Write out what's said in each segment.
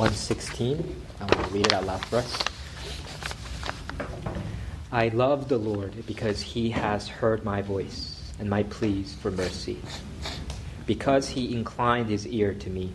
116. I want to read it out loud for us. I love the Lord because he has heard my voice and my pleas for mercy. Because he inclined his ear to me,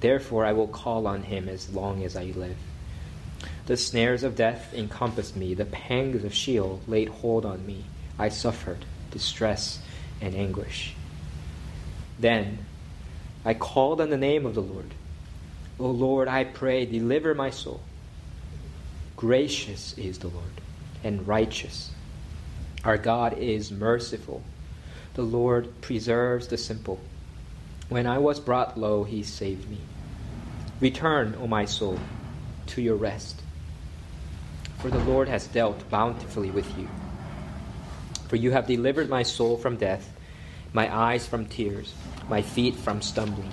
therefore I will call on him as long as I live. The snares of death encompassed me, the pangs of Sheol laid hold on me. I suffered distress and anguish. Then I called on the name of the Lord. O Lord, I pray, deliver my soul. Gracious is the Lord and righteous. Our God is merciful. The Lord preserves the simple. When I was brought low, he saved me. Return, O my soul, to your rest. For the Lord has dealt bountifully with you. For you have delivered my soul from death, my eyes from tears, my feet from stumbling.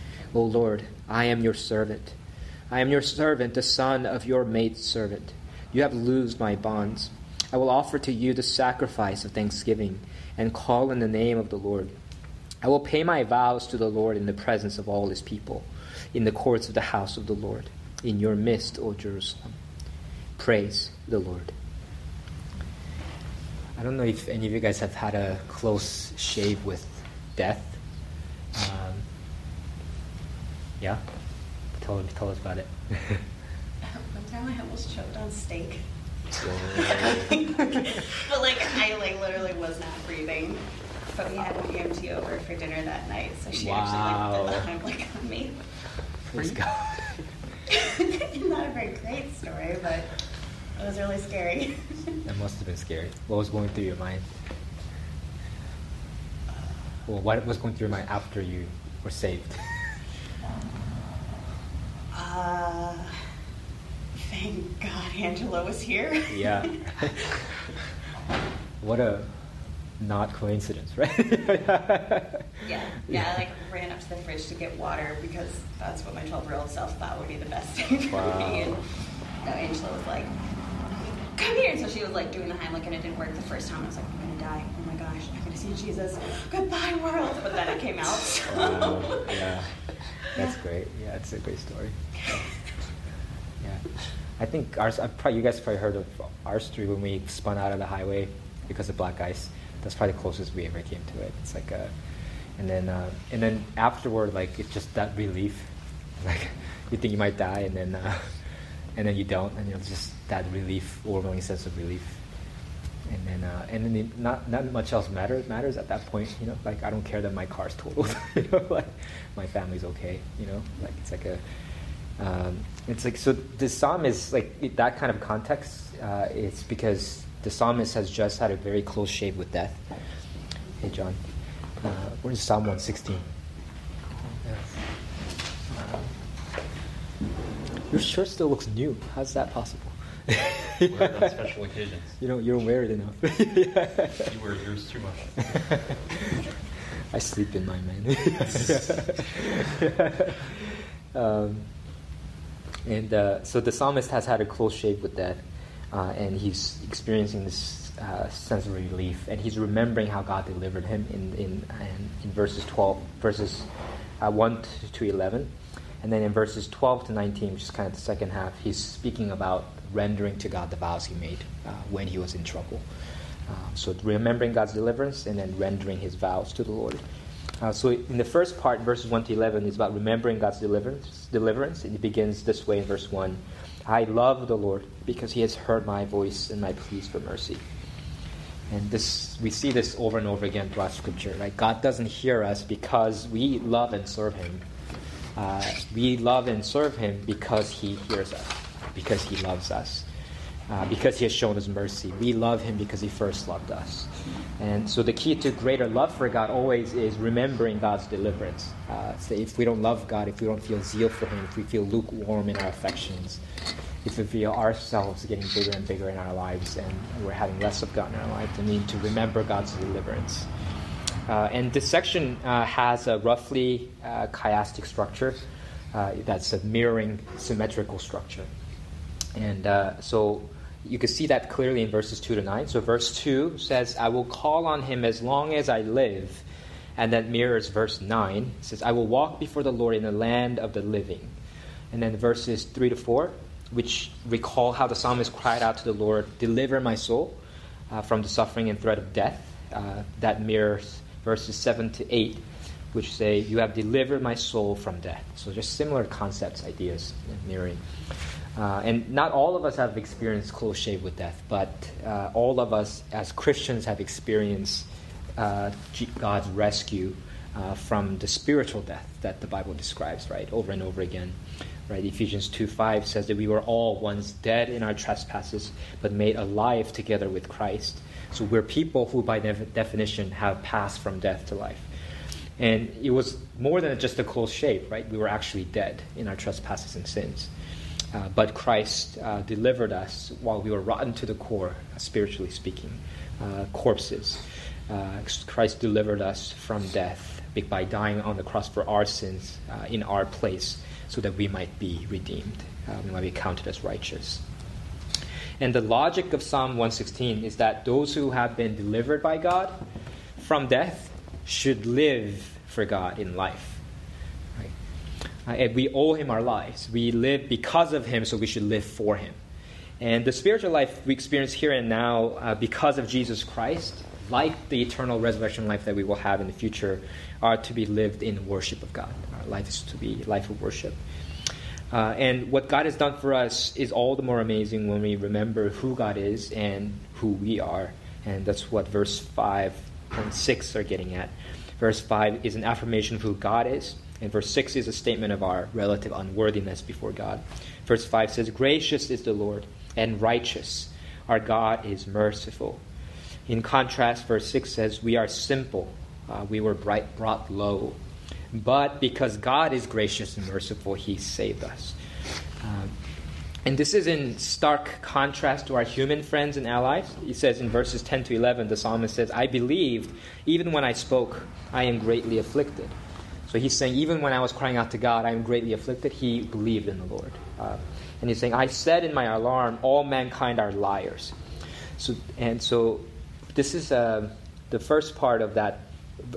O Lord, I am your servant. I am your servant, the son of your maidservant. You have loosed my bonds. I will offer to you the sacrifice of thanksgiving and call in the name of the Lord. I will pay my vows to the Lord in the presence of all his people, in the courts of the house of the Lord, in your midst, O Jerusalem. Praise the Lord. I don't know if any of you guys have had a close shave with death. Um, yeah? Tell, tell us about it. One time I almost choked on steak. but like I like literally was not breathing. But we had an EMT over for dinner that night, so she Wow. actually like did the Heimlich on me. Praise God. not a very great story, but it was really scary. That must have been scary. What was going through your mind? Well, what was going through your mind after you were saved? Uh, thank God Angela was here. yeah. what a not coincidence, right? Yeah, yeah. I like ran up to the fridge to get water because that's what my 12 year old self thought would be the best thing for Wow. me. And no, Angela was like, "Come here!" And so she was like doing the Heimlich, and it didn't work the first time. I was like, "I'm gonna die! Oh my gosh! I'm gonna see Jesus! Goodbye, world!" But then it came out. So. Wow, yeah. That's Yeah. great. Yeah, it's a great story. Yeah. I think ours, I've probably, you guys probably heard of our story when we spun out of the highway because of black ice. That's probably the closest we ever came to it. It's like a, and then, uh, and then afterward, like, it's just that relief. Like, you think you might die, and then, uh, and then you don't, and it's just that relief, overwhelming sense of relief. And then, uh, and then it- not not much else matters matters at that point. You know, like I don't care that my car's totaled. you know, like my family's okay. You know, like it's like a, um, it's like so. The psalm is like that kind of context. Uh, it's because the psalmist has just had a very close shave with death. Hey, John, uh, where's Psalm one sixteen? Your shirt still looks new. How's that possible? Wear it on special occasions. You don't. You don't wear it enough. You wear yours too much. I sleep in mine, man. um, and uh, so the psalmist has had a close shave with that, uh, and he's experiencing this uh, sense of relief, and he's remembering how God delivered him in in in, in verses twelve, verses uh, one to eleven, and then in verses twelve to nineteen, which is kind of the second half, he's speaking about rendering to God the vows he made uh, when he was in trouble. Uh, so remembering God's deliverance and then rendering his vows to the Lord. Uh, so in the first part, verses 1 to 11, is about remembering God's deliverance. Deliverance. And it begins this way in verse 1. I love the Lord because he has heard my voice and my pleas for mercy. And this we see this over and over again throughout Scripture. Right? God doesn't hear us because we love and serve Him. Uh, we love and serve Him because He hears us, because He loves us. uh, because he has shown us mercy. We love him because he first loved us. And so the key to greater love for God always is remembering God's deliverance. Uh, so if we don't love God, if we don't feel zeal for him, if we feel lukewarm in our affections, if we feel ourselves getting bigger and bigger in our lives and we're having less of God in our life, then we need to remember God's deliverance. Uh, and this section uh, has a roughly uh, chiastic structure uh, that's a mirroring symmetrical structure. And uh, so you can see that clearly in verses 2 to 9. So verse 2 says, I will call on him as long as I live. And that mirrors verse 9. It says, I will walk before the Lord in the land of the living. And then verses 3 to 4, which recall how the psalmist cried out to the Lord, Deliver my soul uh, from the suffering and threat of death. Uh, that mirrors verses 7 to 8, which say, You have delivered my soul from death. So just similar concepts, ideas, mirroring. Uh, and not all of us have experienced close shave with death, but uh, all of us as Christians have experienced uh, God's rescue uh, from the spiritual death that the Bible describes, right, over and over again. Right, Ephesians 2 5 says that we were all once dead in our trespasses, but made alive together with Christ. So we're people who, by def- definition, have passed from death to life. And it was more than just a close shave, right? We were actually dead in our trespasses and sins. Uh, but Christ uh, delivered us while we were rotten to the core, spiritually speaking, uh, corpses. Uh, Christ delivered us from death by dying on the cross for our sins uh, in our place so that we might be redeemed, uh, we might be counted as righteous. And the logic of Psalm 116 is that those who have been delivered by God from death should live for God in life. Uh, and we owe him our lives. We live because of him, so we should live for him. And the spiritual life we experience here and now uh, because of Jesus Christ, like the eternal resurrection life that we will have in the future, are to be lived in worship of God. Our life is to be life of worship. Uh, and what God has done for us is all the more amazing when we remember who God is and who we are. And that's what verse 5 and 6 are getting at. Verse 5 is an affirmation of who God is and verse 6 is a statement of our relative unworthiness before God. Verse 5 says, Gracious is the Lord and righteous. Our God is merciful. In contrast, verse 6 says, We are simple. Uh, we were bright, brought low. But because God is gracious and merciful, He saved us. Um, and this is in stark contrast to our human friends and allies. He says in verses 10 to 11, the psalmist says, I believed, even when I spoke, I am greatly afflicted. So he's saying, even when I was crying out to God, I am greatly afflicted, he believed in the Lord. Uh, and he's saying, I said in my alarm, all mankind are liars. So, and so this is uh, the first part of that,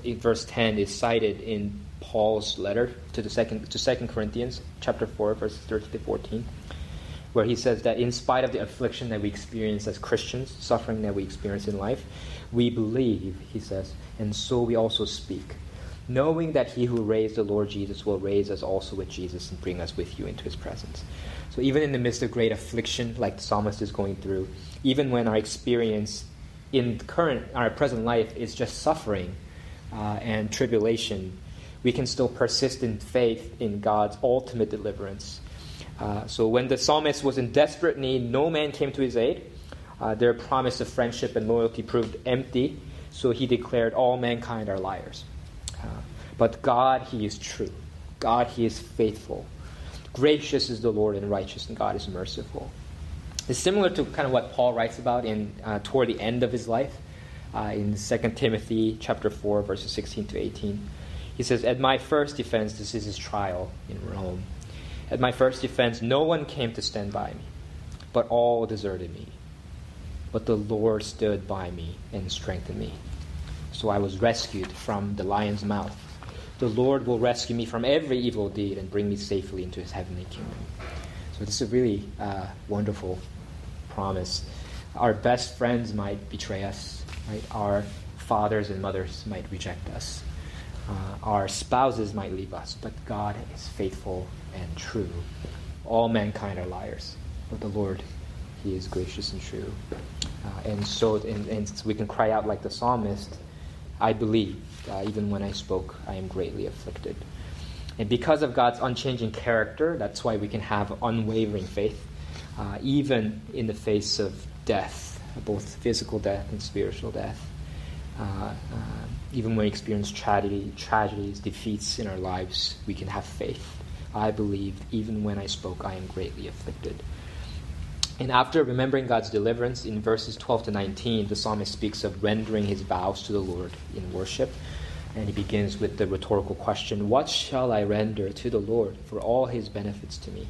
verse 10 is cited in Paul's letter to the second to Second Corinthians chapter 4, verses 13 to 14, where he says that in spite of the affliction that we experience as Christians, suffering that we experience in life, we believe, he says, and so we also speak knowing that he who raised the Lord Jesus will raise us also with Jesus and bring us with you into his presence. So even in the midst of great affliction, like the psalmist is going through, even when our experience in current, our present life is just suffering uh, and tribulation, we can still persist in faith in God's ultimate deliverance. Uh, so when the psalmist was in desperate need, no man came to his aid. Uh, their promise of friendship and loyalty proved empty, so he declared, All mankind are liars. But God, He is true. God, He is faithful. Gracious is the Lord and righteous, and God is merciful. It's similar to kind of what Paul writes about in uh, toward the end of his life uh, in 2 Timothy chapter 4, verses 16 to 18. He says, At my first defense, this is his trial in Rome. At my first defense, no one came to stand by me, but all deserted me. But the Lord stood by me and strengthened me. So I was rescued from the lion's mouth. The Lord will rescue me from every evil deed and bring me safely into his heavenly kingdom. So this is a really uh, wonderful promise. Our best friends might betray us, right? Our fathers and mothers might reject us. Uh, our spouses might leave us, but God is faithful and true. All mankind are liars, but the Lord, He is gracious and true. Uh, and so and, and so we can cry out like the psalmist I believe, uh, even when I spoke, I am greatly afflicted. And because of God's unchanging character, that's why we can have unwavering faith. uh, even in the face of death, both physical death and spiritual death. Uh, uh, even when we experience tragedy, tragedies, defeats in our lives, we can have faith. I believed, even when I spoke, I am greatly afflicted. And after remembering God's deliverance, in verses 12 to 19, the psalmist speaks of rendering his vows to the Lord in worship. And he begins with the rhetorical question What shall I render to the Lord for all his benefits to me?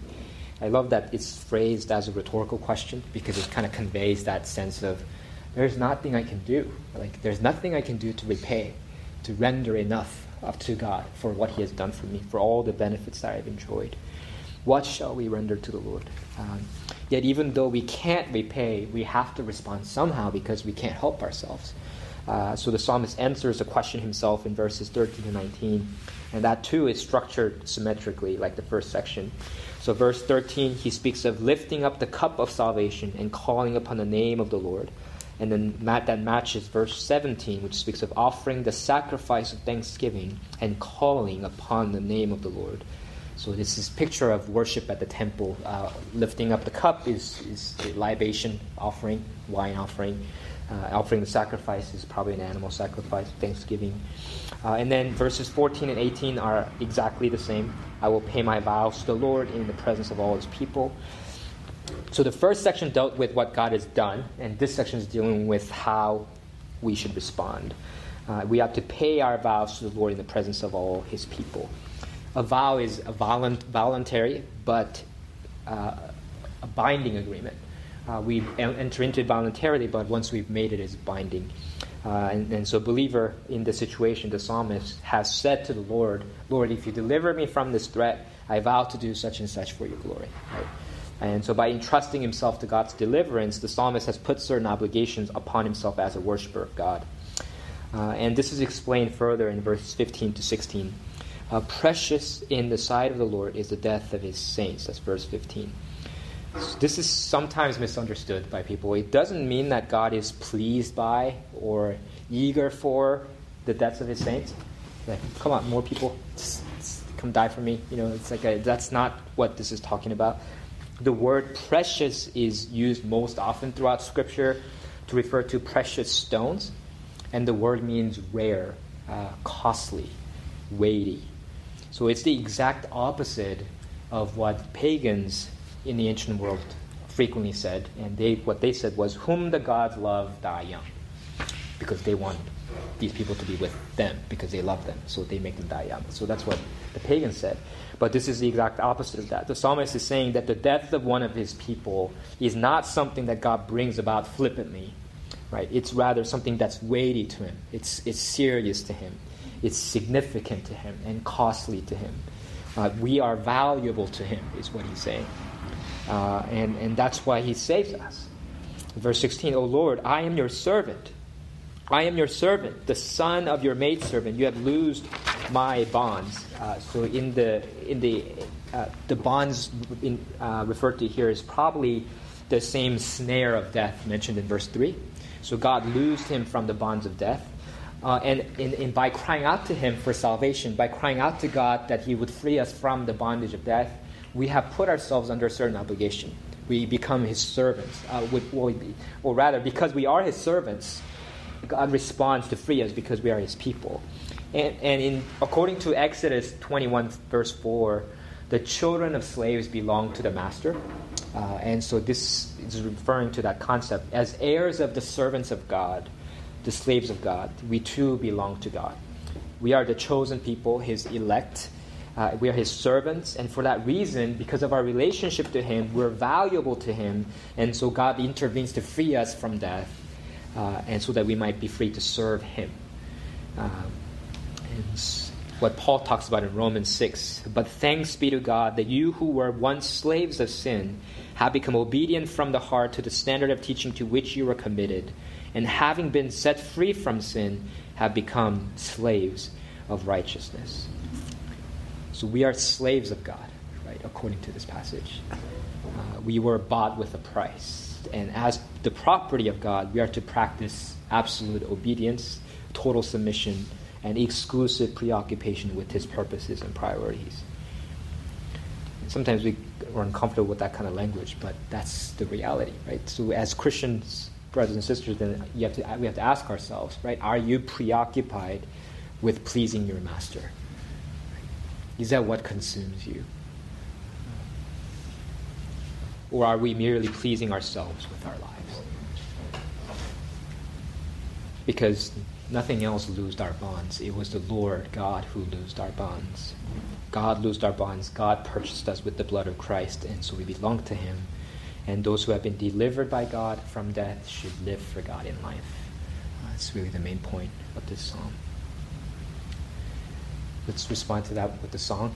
I love that it's phrased as a rhetorical question because it kind of conveys that sense of there's nothing I can do. Like, there's nothing I can do to repay, to render enough to God for what He has done for me, for all the benefits that I've enjoyed. What shall we render to the Lord? Um, yet, even though we can't repay, we have to respond somehow because we can't help ourselves. Uh, so the psalmist answers the question himself in verses 13 to 19, and that too is structured symmetrically, like the first section. So, verse 13, he speaks of lifting up the cup of salvation and calling upon the name of the Lord. And then that matches verse 17, which speaks of offering the sacrifice of thanksgiving and calling upon the name of the Lord. So this is picture of worship at the temple. Uh, lifting up the cup is, is libation offering, wine offering. Uh, offering the sacrifice is probably an animal sacrifice, thanksgiving. Uh, and then verses 14 and 18 are exactly the same. I will pay my vows to the Lord in the presence of all his people. So the first section dealt with what God has done, and this section is dealing with how we should respond. Uh, we have to pay our vows to the Lord in the presence of all his people. A vow is a voluntary, but uh, a binding agreement. Uh, we enter into it voluntarily, but once we've made it, it's binding. Uh, and, and, so, believer in this situation, the psalmist has said to the Lord, Lord, if you deliver me from this threat, I vow to do such and such for your glory. Right? And so, by entrusting himself to God's deliverance, the psalmist has put certain obligations upon himself as a worshiper of God. Uh, and this is explained further in verses 15 to 16. Uh, precious in the sight of the Lord is the death of his saints. That's verse 15. So this is sometimes misunderstood by people. It doesn't mean that God is pleased by or eager for the deaths of his saints. Like, come on, more people, just, just come die for me. You know, it's like a, that's not what this is talking about the word precious is used most often throughout Scripture to refer to precious stones, and the word means rare, uh, costly, weighty. So it's the exact opposite of what pagans in the ancient world frequently said, and they, what they said was, "Whom the gods love, die young," because they want these people to be with them because they love them, so they make them die young. So that's what the pagans said. But this is the exact opposite of that. The psalmist is saying that the death of one of his people is not something that God brings about flippantly, right? It's rather something that's weighty to him. It's, it's serious to him. It's significant to him and costly to him. Uh, we are valuable to him, is what he's saying. Uh, and, and that's why he saves us. Verse 16, O Lord, I am your servant. I am your servant, the son of your maidservant. You have loosed my bonds. Uh, so in the in the uh, the bonds in, uh, referred to here is probably the same snare of death mentioned in verse three. So God loosed him from the bonds of death. Uh, and, and, and, by crying out to him for salvation, by crying out to God that he would free us from the bondage of death, we have put ourselves under a certain obligation. We become his servants. Uh, or, or rather, because we are his servants, God responds to free us because we are his people. And, and in, according to Exodus 21, verse 4, the children of slaves belong to the master. Uh, and so this is referring to that concept. As heirs of the servants of God, the slaves of God, we too belong to God. We are the chosen people, his elect. Uh, we are his servants, and for that reason, because of our relationship to him, we're valuable to him, and so God intervenes to free us from death, uh, and so that we might be free to serve him. Um, what Paul talks about in Romans 6. But thanks be to God that you who were once slaves of sin have become obedient from the heart to the standard of teaching to which you were committed, and having been set free from sin, have become slaves of righteousness. So we are slaves of God, according to this passage. Uh, we were bought with a price. And as the property of God, we are to practice absolute obedience, total submission and exclusive preoccupation with his purposes and priorities. Sometimes we are uncomfortable with that kind of language, but that's the reality, right? So as Christians, brothers and sisters, then you have to, we have to ask ourselves, right? Are you preoccupied with pleasing your master? Is that what consumes you? Or are we merely pleasing ourselves with our lives? Because nothing else loosed our bonds. It was the Lord God who loosed our bonds. God loosed our bonds. God purchased us with the blood of Christ, and so we belong to Him. And those who have been delivered by God from death should live for God in life. That's really the main point of this psalm. Let's respond to that with the song.